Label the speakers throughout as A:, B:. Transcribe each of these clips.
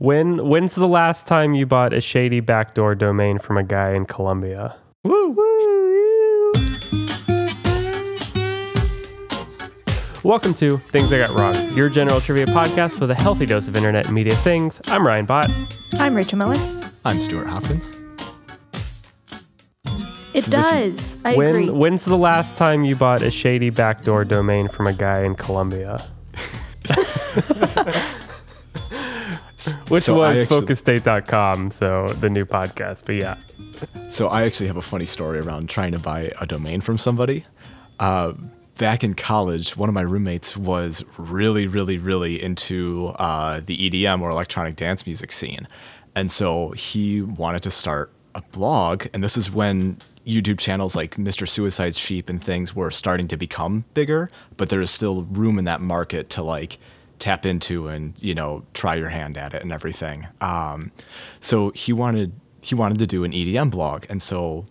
A: When when's the last time you bought a shady backdoor domain from a guy in Colombia?
B: Woo! Woo!
A: Welcome to Things I Got Wrong, your general trivia podcast with a healthy dose of internet and media things. I'm Ryan Bott.
C: I'm Rachel Miller.
B: I'm Stuart Hopkins.
C: It does. I
A: when
C: agree.
A: when's the last time you bought a shady backdoor domain from a guy in Colombia? Which
B: So
A: was
B: actually-
A: focusstate.com, so the new podcast. But yeah.
B: So I actually have a funny story around trying to buy a domain from somebody. Uh, back in college, one of my roommates was really, really, really into uh, the EDM or electronic dance music scene, and so he wanted to start a blog. And this is when YouTube channels like Mr. Suicide's Sheep and things were starting to become bigger, but there is still room in that market to like tap into and you know try your hand at it and everything. Um, so he wanted he wanted to do an EDM blog, and so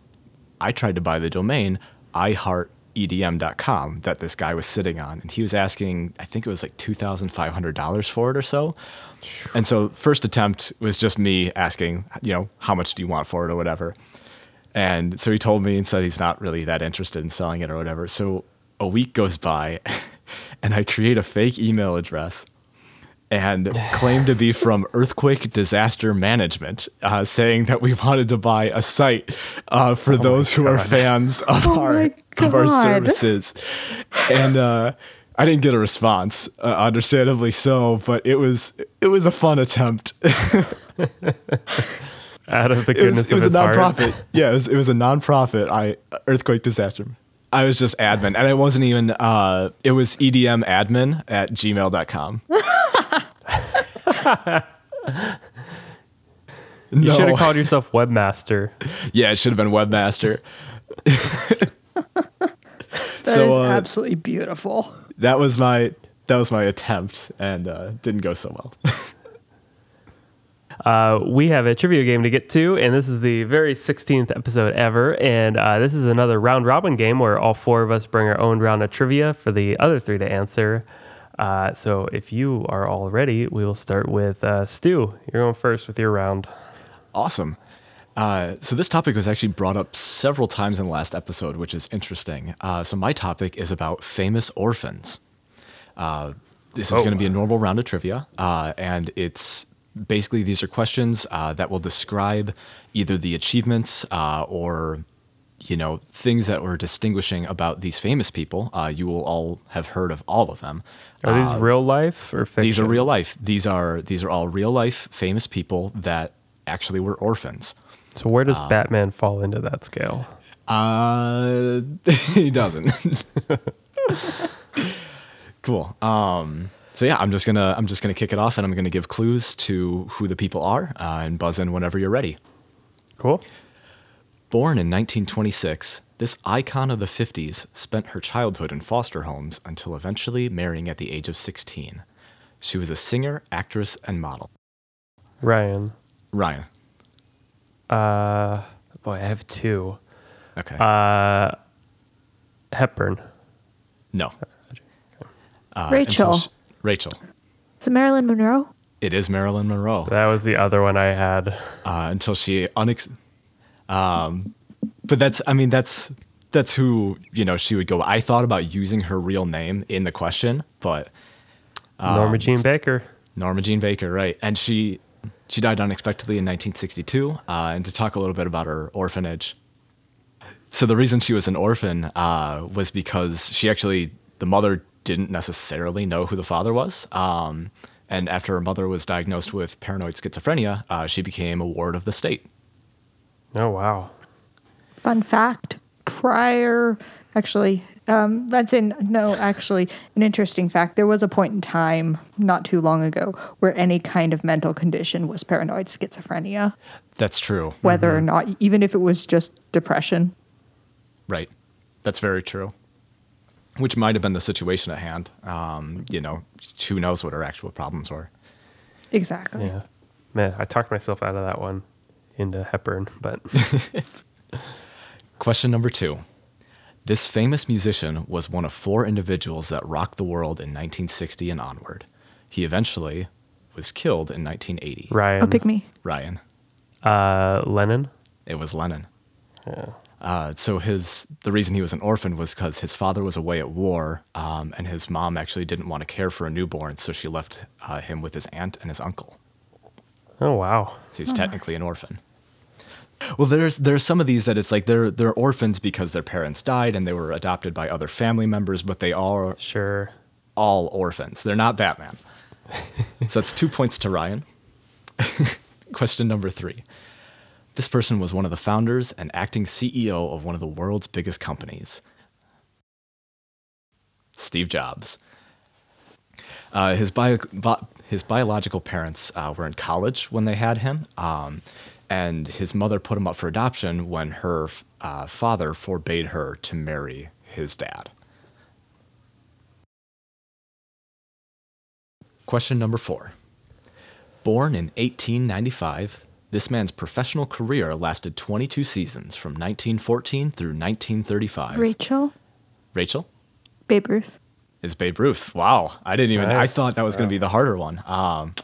B: I tried to buy the domain iHeartEDM.com that this guy was sitting on, and he was asking I think it was like two thousand five hundred dollars for it or so. And so first attempt was just me asking, you know, how much do you want for it or whatever. And so he told me and said he's not really that interested in selling it or whatever. So a week goes by and I create a fake email address and claim to be from Earthquake Disaster Management, uh, saying that we wanted to buy a site uh, for those who are fans of our of our services. And uh, I didn't get a response, uh, understandably so, but it was it was a fun attempt.
A: Out of the goodness it
B: was, it was a
A: of his heart.
B: nonprofit. yeah, it was, it was a nonprofit. I earthquake disaster. I was just admin, and it wasn't even. Uh, it was edm admin at gmail.com.
A: You
B: no,
A: should have called yourself webmaster.
B: yeah, it should have been webmaster.
C: That
B: so,
C: is
B: uh,
C: absolutely beautiful.
B: That was my that was my attempt, and uh, didn't go so well.
A: Uh, we have a trivia game to get to, and this is the very 16th episode ever. And uh, this is another round robin game where all four of us bring our own round of trivia for the other three to answer. Uh, so if you are all ready, we will start with uh, Stu. You're going first with your round.
B: Awesome. Uh, so this topic was actually brought up several times in the last episode, which is interesting. Uh, so my topic is about famous orphans. Uh, this is
A: Oh.
B: going to be a normal round of trivia, uh, and it's basically these are questions uh, that will describe either the achievements uh, or you know things that were distinguishing about these famous people. Uh, you will all have heard of all of them.
A: Are these real life or fiction?
B: Uh, These are real life. These are these are all real life famous people that actually were orphans.
A: So where does Batman fall into that scale?
B: Uh, he doesn't. cool. Um, so yeah, I'm just gonna I'm just gonna kick it off, and I'm gonna give clues to who the people are, uh, and buzz in whenever you're ready.
A: Cool.
B: Born in 1926, this icon of the 50s spent her childhood in foster homes until eventually marrying at the age of 16. She was a singer, actress, and model.
A: Ryan.
B: Ryan.
A: Uh, boy, I have two.
B: Okay.
A: Uh, Hepburn.
B: no. Uh,
C: Rachel.
B: until she- Rachel.
C: Is it Marilyn Monroe?
B: It is Marilyn Monroe.
A: That was the other one I had.
B: uh, until she unex. Um, but that's I mean that's that's who you know she would go. I thought about using her real name in the question, but
A: Norma
B: Um,
A: Jean Baker.
B: Norma Jean Baker, right? And she she died unexpectedly in 1962. Uh, and to talk a little bit about her orphanage. So the reason she was an orphan uh, was because she actually the mother didn't necessarily know who the father was. Um, and after her mother was diagnosed with paranoid schizophrenia, uh, she became a ward of the state.
A: Oh wow.
C: Fun fact. Prior, actually, um, that's in, no, actually, an interesting fact. There was a point in time not too long ago where any kind of mental condition was paranoid schizophrenia,
B: That's true.
C: whether or not, even if it was just depression.
B: Right. That's very true. Which might have been the situation at hand. Um, you know, who knows what her actual problems were.
C: Exactly.
A: Yeah. Man, I talked myself out of that one into Hepburn, but
B: Question number two. This famous musician was one of four individuals that rocked the world in 1960 and onward. He eventually was killed in 1980.
A: Ryan.
C: Oh, pick me.
B: Ryan.
A: Uh, Lennon.
B: It was Lennon.
A: Yeah.
B: Uh, so his the reason he was an orphan was because his father was away at war, um, and his mom actually didn't want to care for a newborn, so she left uh, him with his aunt and his uncle.
A: Oh wow.
B: So he's technically an orphan. Well, there's there's some of these that it's like they're they're orphans because their parents died and they were adopted by other family members, but they are
A: Sure.
B: all orphans. They're not Batman. so that's two points to Ryan. Question number three. This person was one of the founders and acting CEO of one of the world's biggest companies. Steve Jobs. Uh, his, bio, bi- his biological parents uh, were in college when they had him, um, and his mother put him up for adoption when her uh, father forbade her to marry his dad. Question number four. Born in 1895, this man's professional career lasted 22 seasons from 1914 through 1935.
C: Rachel.
B: Rachel?
C: Babe Ruth.
B: Is Babe Ruth. Wow. I didn't even, I thought that was going to be the harder one. Um,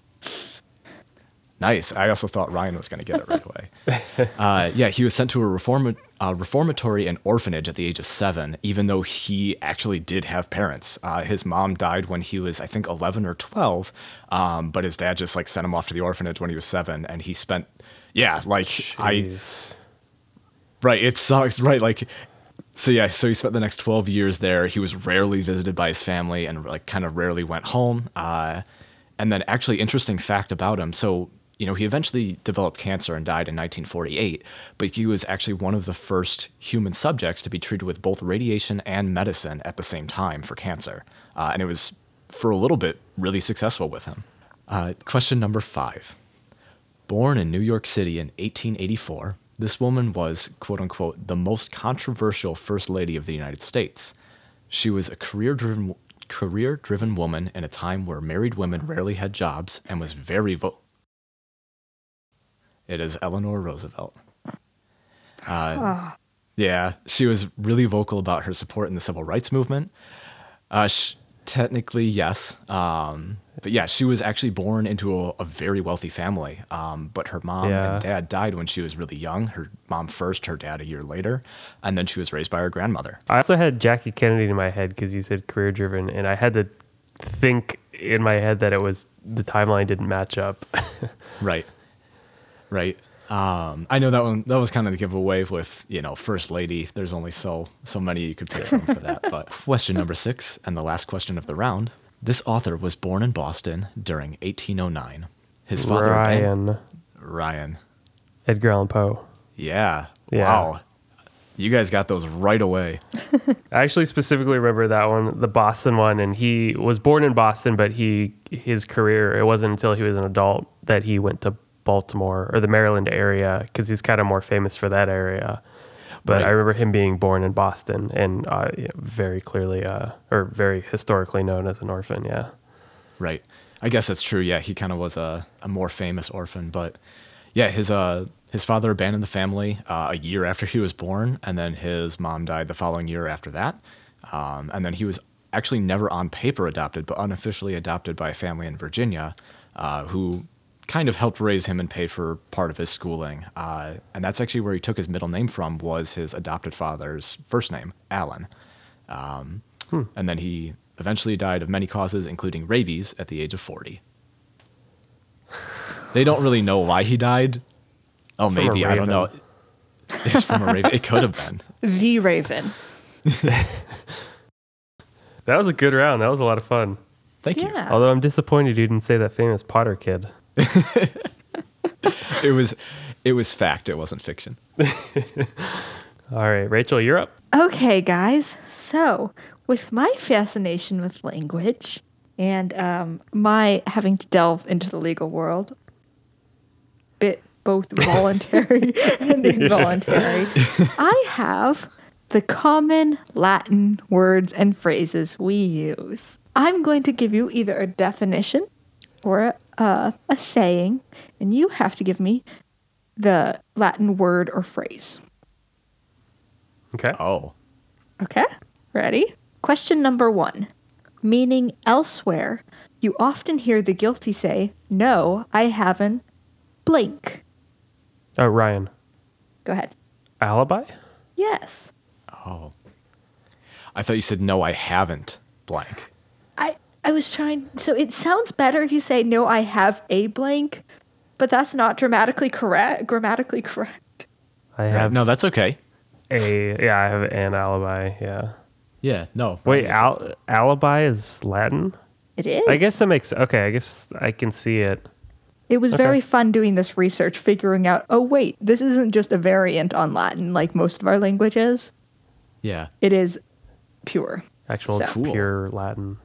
B: nice. I also thought Ryan was going to get it right away. uh, yeah, he was sent to a reform, uh, reformatory and orphanage at the age of seven, even though he actually did have parents. Uh, his mom died when he was, I think, 11 or 12, um, but his dad just like sent him off to the orphanage when he was seven, and he spent, yeah, like I, Right, it sucks. Right, like so yeah, so he spent the next 12 years there. He was rarely visited by his family and like kind of rarely went home. Uh, and then actually interesting fact about him. So, you know, he eventually developed cancer and died in 1948, but he was actually one of the first human subjects to be treated with both radiation and medicine at the same time for cancer. Uh, and it was for a little bit really successful with him. Uh, question number 5. Born in New York City in 1884, this woman was, quote unquote, the most controversial First Lady of the United States. She was a career driven career driven woman in a time where married women rarely had jobs and was very vo- It is Eleanor Roosevelt. Uh, yeah, she was really vocal about her support in the civil rights movement. Uh, sh- technically, yes. Um, but yeah, she was actually born into a, a very wealthy family. Um, but her mom
A: Yeah.
B: and dad died when she was really young. Her mom first, her dad a year later. And then she was raised by her grandmother.
A: I also had Jackie Kennedy in my head because you said career driven, and I had to think in my head that it was the timeline didn't match up.
B: Right. Right. Um, I know that one. That was kind of the giveaway with you know first lady. There's only so so many you could pick from for that. But question number six and the last question of the round. This author was born in Boston during 1809. His father
A: Ryan,
B: Ryan.
A: Edgar Allan Poe.
B: Yeah.
A: Yeah.
B: Wow. You guys got those right away.
A: I actually specifically remember that one, the Boston one, and he was born in Boston, but he his career it wasn't until he was an adult that he went to Baltimore or the Maryland area because he's kind of more famous for that area. But I remember him being born in Boston and uh, very clearly, uh, or very historically known as an orphan. Yeah.
B: Right. I guess that's true. Yeah, he kind of was a, a more famous orphan, but yeah, his uh his father abandoned the family uh, a year after he was born, and then his mom died the following year after that. Um, and then he was actually never on paper adopted, but unofficially adopted by a family in Virginia, uh, who kind of helped raise him and pay for part of his schooling. Uh, and that's actually where he took his middle name from was his adopted father's first name, Alan. Um, And then he eventually died of many causes, including rabies, at the age of 40. They don't really know why he died. Oh,
A: from a
B: maybe. I don't know. It's from a raven. It could have been.
C: The Raven.
A: That was a good round. That was a lot of fun.
B: Thank you.
A: Although I'm disappointed you didn't say that famous Potter kid.
B: It was, it was fact. It wasn't fiction.
A: All right, Rachel, you're up.
C: Okay, guys. So, with my fascination with language and um, my having to delve into the legal world, bit both voluntary and involuntary, I have the common Latin words and phrases we use. I'm going to give you either a definition or a, uh, a saying, and you have to give me the Latin word or phrase.
A: Okay.
B: Oh,
C: Okay, ready? Question number one. Meaning elsewhere, you often hear the guilty say, No, I haven't. Blink.
A: Oh, Ryan.
C: Go ahead.
A: Alibi?
C: Yes.
B: Oh. I thought you said no, I haven't. Blank.
C: I, I was trying. So it sounds better if you say, No, I have a blank, but that's not dramatically correct. Grammatically correct.
A: I have
B: No, that's okay.
A: a yeah, I have an alibi. Yeah.
B: Yeah, no.
A: Wait, al- alibi is Latin?
C: It is.
A: I guess that makes okay. I guess I can see it.
C: It was
A: Okay.
C: very fun doing this research, figuring out, oh, wait, this isn't just a variant on Latin like most of our languages.
B: Yeah.
C: It is pure.
A: Actual
C: So-
B: Cool.
A: pure Latin.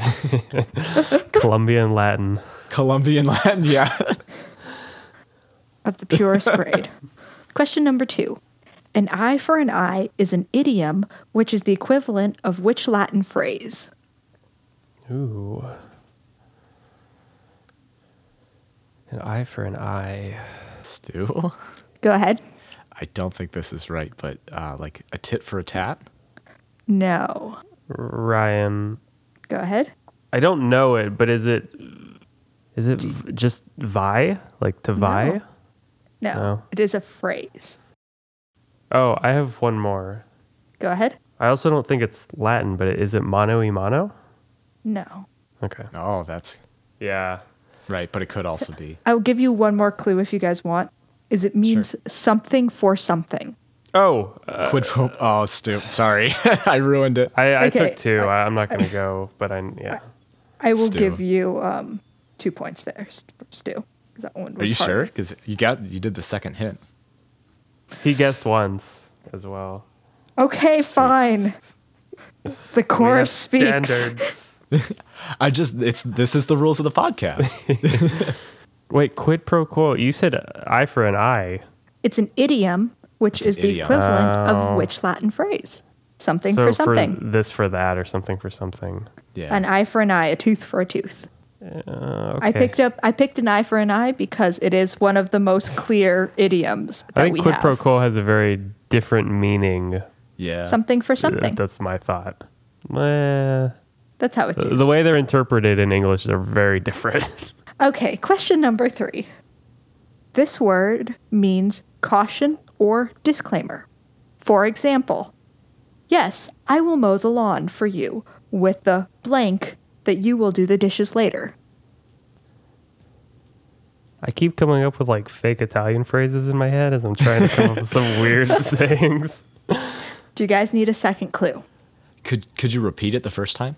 A: Colombian Latin.
B: Colombian Latin, yeah.
C: of the purest grade. Question number two. An eye for an eye is an idiom which is the equivalent of which Latin phrase?
A: Ooh. An eye for an eye.
B: Stu.
C: Go ahead.
B: I don't think this is right, but uh, like a tit for a tat?
C: No.
A: Ryan.
C: Go ahead.
A: I don't know it, but is it is it v- just vie? Like to vie?
C: No.
A: No.
C: It is a phrase.
A: Oh, I have one more.
C: Go ahead.
A: I also don't think it's Latin, but is it mono e mono?
C: No.
A: Okay.
B: Oh, that's
A: Yeah.
B: right, but it could also be.
C: I will give you one more clue if you guys want. Is it means something for something.
A: Oh, uh,
B: Quid pro. Oh, Stu. Sorry. I ruined it.
A: I, I
C: Okay,
A: took two.
C: I-
A: I, I'm not going to go, but I yeah.
C: I will
B: Stu.
C: give you um, two points there, Stu. 'cause That one
B: Are you
C: hard.
B: sure? Because you got you did the second hint.
A: He guessed once as well.
C: Okay, fine. The
A: We
C: chorus
A: have
C: speaks.
A: Standards.
B: I just it's this is the rules of the podcast.
A: Wait, quid pro quo. You said eye for an eye.
C: It's an idiom, which
B: It's
C: is the
B: idiom.
C: equivalent
A: Oh.
C: of which Latin phrase? Something
A: so
C: for something.
A: this for that or something for something.
B: yeah.
C: An eye for an eye, a tooth for a tooth.
A: Uh, okay.
C: I picked up. I picked an eye for an eye because it is one of the most clear idioms that
A: I think
C: we
A: quid
C: have.
A: pro quo has a very different meaning.
B: yeah.
C: Something for
A: Uh,
C: something.
A: That's my thought. Eh,
C: That's how it's
A: the,
C: used.
A: the way they're interpreted in English are very different.
C: Okay, question number three. This word means caution or disclaimer. For example, yes, I will mow the lawn for you with the blank that you will do the dishes later.
A: I keep coming up with like fake Italian phrases in my head as I'm trying to come up with some weird sayings.
C: Do you guys need a second clue?
B: Could could you repeat it the first time?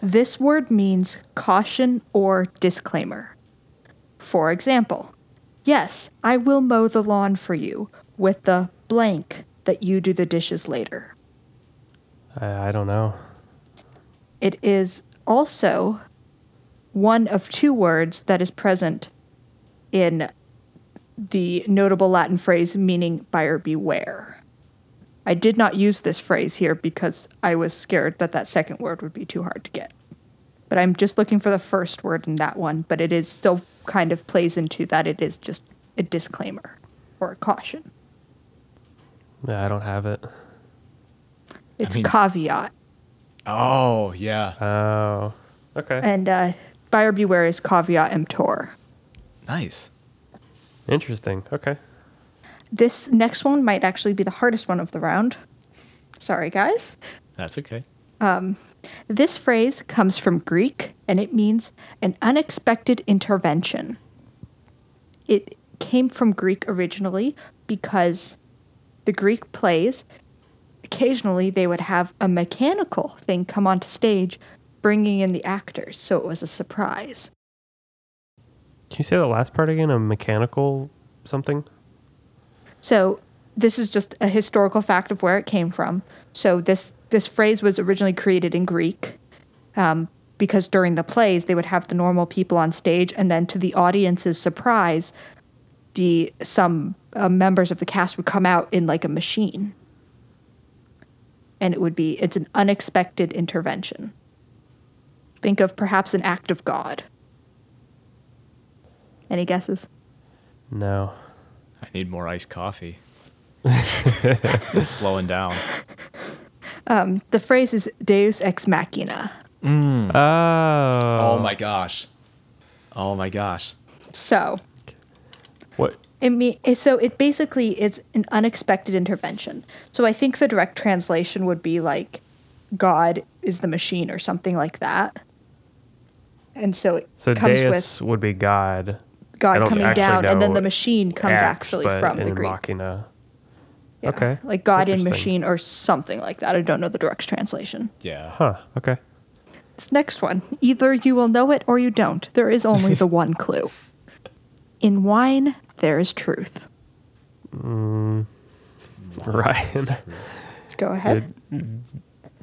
C: This word means caution or disclaimer. For example, yes, I will mow the lawn for you with the blank that you do the dishes later.
A: I, I don't know.
C: It is also one of two words that is present in the notable Latin phrase meaning buyer beware. I did not use this phrase here because I was scared that that second word would be too hard to get. But I'm just looking for the first word in that one, but it is still kind of plays into that it is just a disclaimer or a caution.
A: Yeah, I don't have it.
C: It's
B: mean-
C: caveat.
B: Oh yeah.
A: Oh, okay.
C: And uh, buyer beware is caveat emptor.
B: Nice.
A: Interesting. Okay.
C: This next one might actually be the hardest one of the round. Sorry, guys.
B: That's okay.
C: Um, This phrase comes from Greek and it means an unexpected intervention. It came from Greek originally because the Greek plays, occasionally they would have a mechanical thing come onto stage, bringing in the actors, so it was a surprise.
A: Can you say the last part again? A mechanical something?
C: So this is just a historical fact of where it came from. So this this phrase was originally created in Greek, um, because during the plays they would have the normal people on stage, and then to the audience's surprise, the some uh, members of the cast would come out in like a machine, and it would be it's an unexpected intervention. Think of perhaps an act of God. Any guesses?
A: No.
B: I need more iced coffee. it's Slowing down.
C: The phrase is Deus ex machina.
A: Oh.
B: Oh my gosh. Oh my gosh.
C: So
A: What?
C: It me so it basically is an unexpected intervention. So I think the direct translation would be like God is the machine or something like that. And so it
A: So
C: comes
A: Deus
C: with
A: would be God.
C: God coming down, and then the machine comes
A: X,
C: actually from the
A: in
C: Greek.
A: Machina.
C: Yeah,
A: Okay.
C: Like God in machine or something like that. I don't know the direct translation.
B: Yeah.
A: Huh. Okay.
C: This next one. Either you will know it or you don't. There is only the one clue. In wine, there is truth.
A: Mm, Ryan.
C: Go ahead.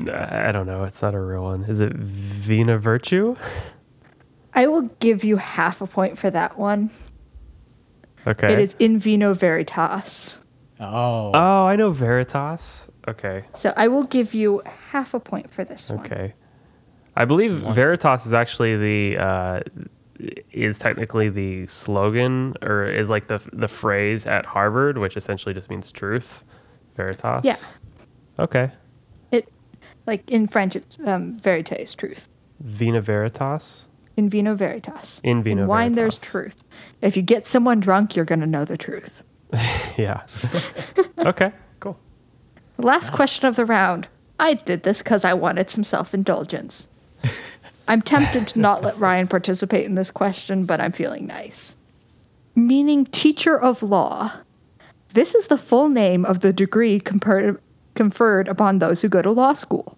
A: I don't know. It's not a real one. Is it Vina Virtue?
C: I will give you half a point for that one.
A: Okay.
C: It is in vino veritas.
B: Oh.
A: Oh, I know Veritas. Okay.
C: So I will give you half a point for this one.
A: Okay. I believe Veritas is actually the uh, is technically the slogan or is like the the phrase at Harvard, which essentially just means truth. Veritas.
C: Yeah.
A: Okay.
C: It like in French it's um, verite truth.
A: Vina Veritas.
C: In vino veritas.
A: In vino
C: in wine there's truth. If you get someone drunk, you're gonna know the truth.
A: Yeah. okay. Cool.
C: Last question of the round. I did this because I wanted some self indulgence. I'm tempted to not let Ryan participate in this question, but I'm feeling nice. Meaning teacher of law. This is the full name of the degree conferred, conferred upon those who go to law school.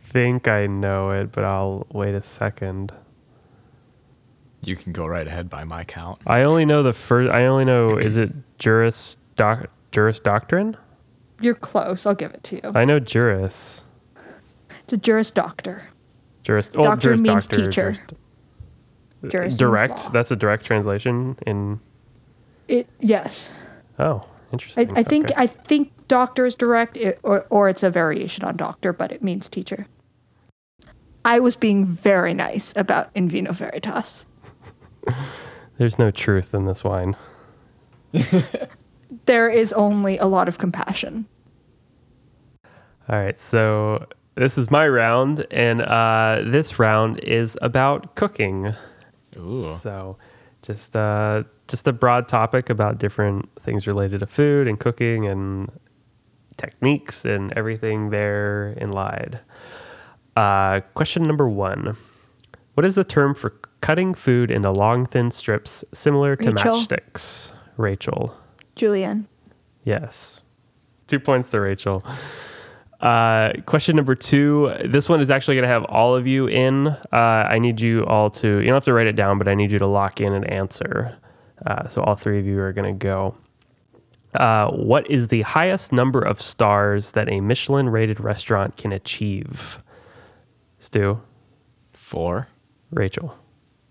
A: Think I know it, but I'll wait a second.
B: You can go right ahead by my count.
A: I only know the first. I only know. Is it Juris Doc, Juris Doctrine?
C: You're close. I'll give it to you.
A: I know Juris.
C: It's a juris doctor.
A: Juris. Oh,
C: Doctor
A: Juris
C: means
A: Doctor.
C: teacher.
A: Juris-
C: Juris means
A: direct. That's a direct translation. In
C: It yes.
A: oh,
C: I,
A: interesting.
C: I think
A: Okay.
C: I think doctor is direct, it, or or it's a variation on doctor, but it means teacher. I was being very nice about in vino veritas.
A: There's no truth in this wine.
C: There is only a lot of compassion.
A: All right, so this is my round, and uh, this round is about cooking.
B: Ooh.
A: So, just uh, just a broad topic about different things related to food and cooking and techniques and everything there in lied. Uh, question number one: What is the term for cutting food into long, thin strips similar to
C: Rachel.
A: matchsticks? Rachel.
C: julienne,
A: Yes. Two points to Rachel. Uh, question number two. This one is actually going to have all of you in. Uh, I need you all to, you don't have to write it down, but I need you to lock in an answer. Uh, so all three of you are going to go. Uh, what is the highest number of stars that a Michelin rated restaurant can achieve? Stu,
B: Four.
A: Rachel.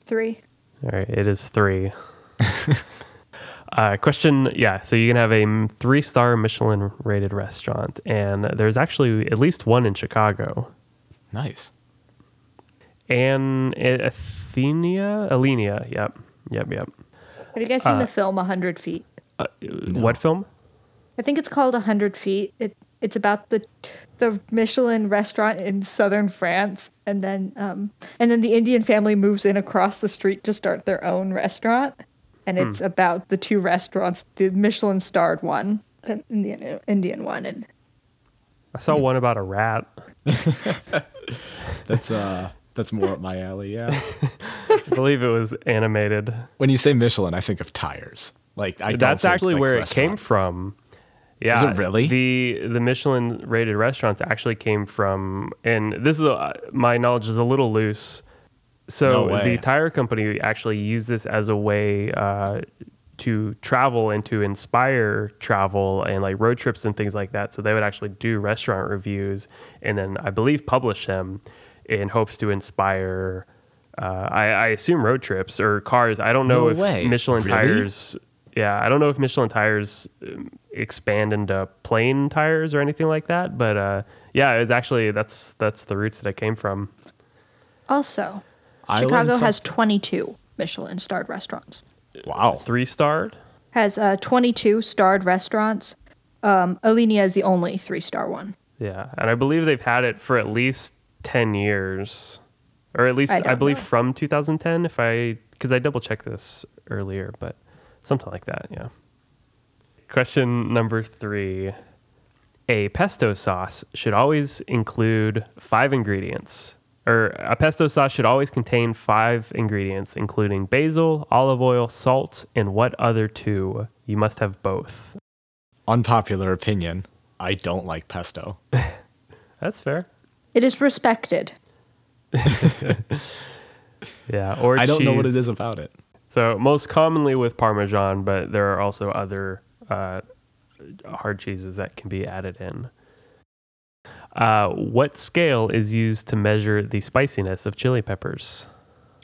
C: three.
A: All right, it is three. uh, question, yeah. So you can have a three-star Michelin-rated restaurant, and there's actually at least one in Chicago.
B: Nice.
A: And Athenia, Alinea. Yep, yep, yep.
C: Have you guys seen the film Hundred Feet?
A: What film?
C: I think it's called Hundred Feet. It it's about the the Michelin restaurant in southern France, and then um, and then the Indian family moves in across the street to start their own restaurant, and it's about the two restaurants, the Michelin starred one, and Indian Indian one, and
A: I saw one about a rat.
B: That's uh that's more up my alley, yeah.
A: I believe it was animated.
B: when you say Michelin, I think of tires. Like I don't
A: That's
B: think,
A: actually
B: like,
A: where it
B: restaurant.
A: came from. Yeah,
B: Is it really?
A: the the Michelin rated restaurants actually came from, and this is a, my knowledge is a little loose. So
B: No
A: the tire company actually used this as a way uh, to travel and to inspire travel and like road trips and things like that. So they would actually do restaurant reviews and then I believe publish them in hopes to inspire. Uh, I, I assume road trips or cars. I don't know
B: No
A: if
B: way.
A: Michelin
B: Really?
A: tires. Yeah, I don't know if Michelin tires um, expand into plane tires or anything like that. But uh, yeah, it was actually that's that's the roots that it came from.
C: also
B: I learned
C: Chicago
B: some-
C: has twenty two Michelin starred restaurants.
B: Wow.
A: Three starred.
C: Has uh, twenty two starred restaurants. Um, Alinea is the only three star one.
A: Yeah, and I believe they've had it for at least 10 years, or at least
C: I
A: I, believe
C: know.
A: from 2010. If I, because I double checked this earlier, but something like that. Yeah. Question number three. A pesto sauce should always include five ingredients, or a pesto sauce should always contain five ingredients, including basil, olive oil, salt, and what other two? You must have both.
B: Unpopular opinion. I don't like pesto.
A: That's fair.
C: It is respected.
A: Yeah. Or
B: I don't know what it is about it.
A: So most commonly with Parmesan, but there are also other uh, hard cheeses that can be added in. Uh, what scale is used to measure the spiciness of chili peppers?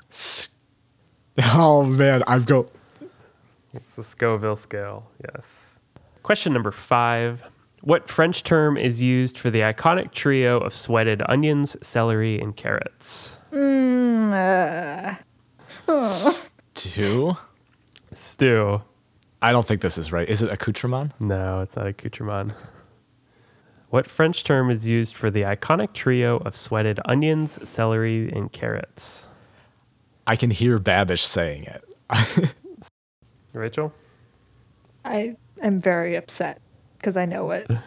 B: Oh man, I've go.
A: It's the Scoville scale. Yes. Question number five. What French term is used for the iconic trio of sweated onions, celery, and carrots?
B: Two.
A: Stu.
B: I don't think this is right. Is it accoutrement?
A: No, it's not accoutrement. What French term is used for the iconic trio of sweated onions, celery, and carrots?
B: I can hear Babish saying it.
A: Rachel?
C: I am very upset because I know it.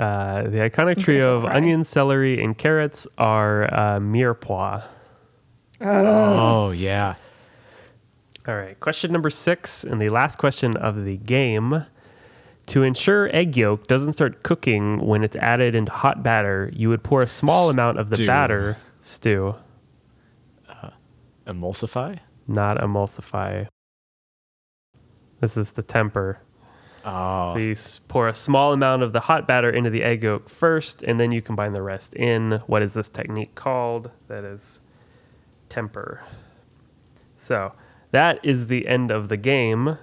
A: Uh, the iconic trio of
C: cry.
A: onions, celery, and carrots are uh, mirepoix.
B: Oh yeah.
A: All right, question number six, and the last question of the game. To ensure egg yolk doesn't start cooking when it's added into hot batter, you would pour a small amount of the
B: Stu.
A: batter, Stu, uh,
B: Emulsify.
A: not emulsify. This is the temper.
B: Oh.
A: So you s- pour a small amount of the hot batter into the egg yolk first, and then you combine the rest in. What is this technique called? That is temper. So that is the end of the game.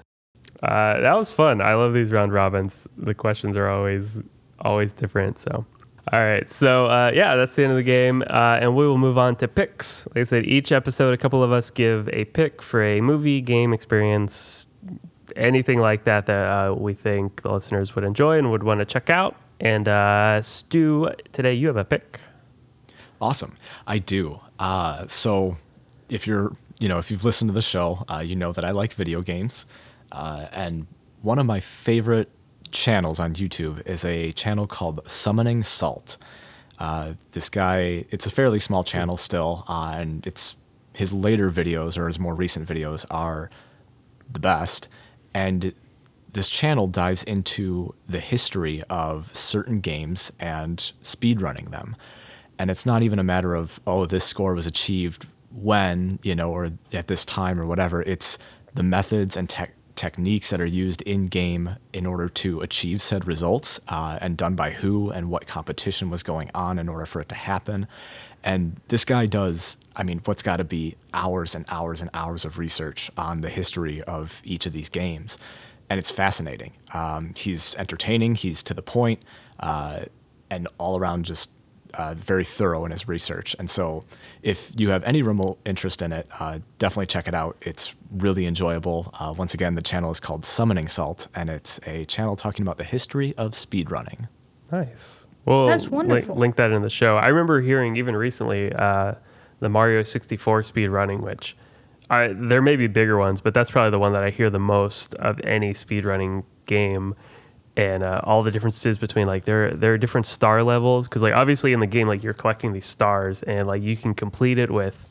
A: Uh, that was fun. I love these round robins. The questions are always always different. So. All right, so uh, yeah, that's the end of the game, uh, and we will move on to picks. Like I said, each episode, a couple of us give a pick for a movie, game experience, anything like that that uh, we think the listeners would enjoy and would want to check out. And uh, Stu, today you have a pick.
B: Awesome. I do. Uh, so if you're, you know, if you've listened to the show, you know that I like video games. Uh, and one of my favorite channels on YouTube is a channel called Summoning Salt. Uh, this guy, it's a fairly small channel still, uh, and it's his later videos or his more recent videos are the best. And this channel dives into the history of certain games and speedrunning them. And it's not even a matter of, oh, this score was achieved when, you know, or at this time or whatever. It's the methods and tech techniques that are used in game in order to achieve said results uh, and done by who and what competition was going on in order for it to happen. And this guy does, I mean, what's got to be hours and hours and hours of research on the history of each of these games. And it's fascinating. Um, he's entertaining, he's to the point, uh, and all around just uh, very thorough in his research. And so, if you have any remote interest in it, uh, definitely check it out. It's really enjoyable. Uh, once again, the channel is called Summoning Salt, and it's a channel talking about the history of speedrunning.
A: Nice. Well,
C: That's
A: link-
C: wonderful.
A: Link, that in the show. I remember hearing even recently uh, the Mario 64 speed running, which I, there may be bigger ones, but that's probably the one that I hear the most of any speed running game. And uh, all the differences between like there there are different star levels because like obviously in the game like you're collecting these stars and like you can complete it with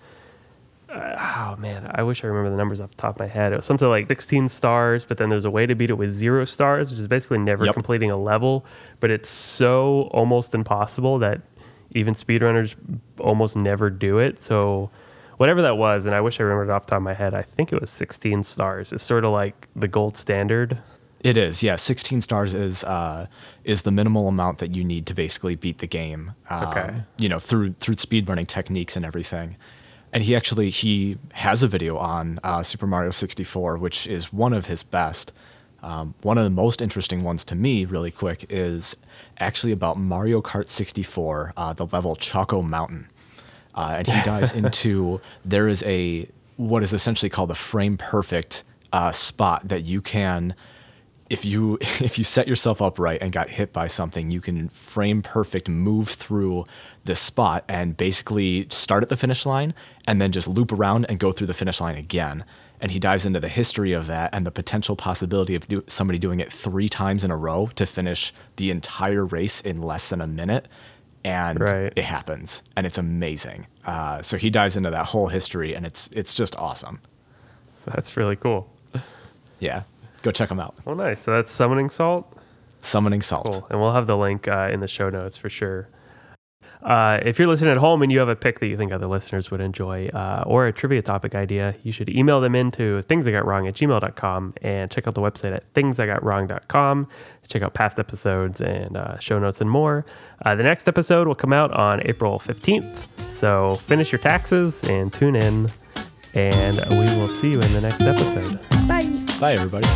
A: oh man, I wish I remember the numbers off the top of my head. It was something like 16 stars, but then there's a way to beat it with zero stars, which is basically never
B: Yep.
A: completing a level. But it's so almost impossible that even speedrunners almost never do it. So whatever that was, and I wish I remembered it off the top of my head, I think it was 16 stars. It's sort of like the gold standard.
B: It is, yeah. 16 stars is uh, is the minimal amount that you need to basically beat the game. Um,
A: Okay.
B: You know, through through speedrunning techniques and everything. And he actually he has a video on uh, Super Mario 64, which is one of his best. Um, one of the most interesting ones to me, really quick, is actually about Mario Kart 64, uh, the level Choco Mountain uh, and he dives into there is a what is essentially called a frame perfect uh, spot that you can if you if you set yourself up right and got hit by something, you can frame perfect move through this spot and basically start at the finish line and then just loop around and go through the finish line again. And he dives into the history of that and the potential possibility of do, somebody doing it three times in a row to finish the entire race in less than a minute. And
A: Right.
B: it happens, and it's amazing. Uh, so he dives into that whole history, and it's it's just awesome.
A: That's really cool.
B: Yeah, go check them out.
A: Well, nice. So that's Summoning Salt.
B: Summoning Salt.
A: Cool. And we'll have the link uh, in the show notes for sure. Uh, if you're listening at home and you have a pick that you think other listeners would enjoy uh, or a trivia topic idea, you should email them into thingsigotwrong at gmail.com and check out the website at thingsigotwrong.com. To check out past episodes and uh, show notes and more. Uh, the next episode will come out on April 15th. So finish your taxes and tune in. And we will see you in the next episode.
C: Bye.
B: Bye, everybody.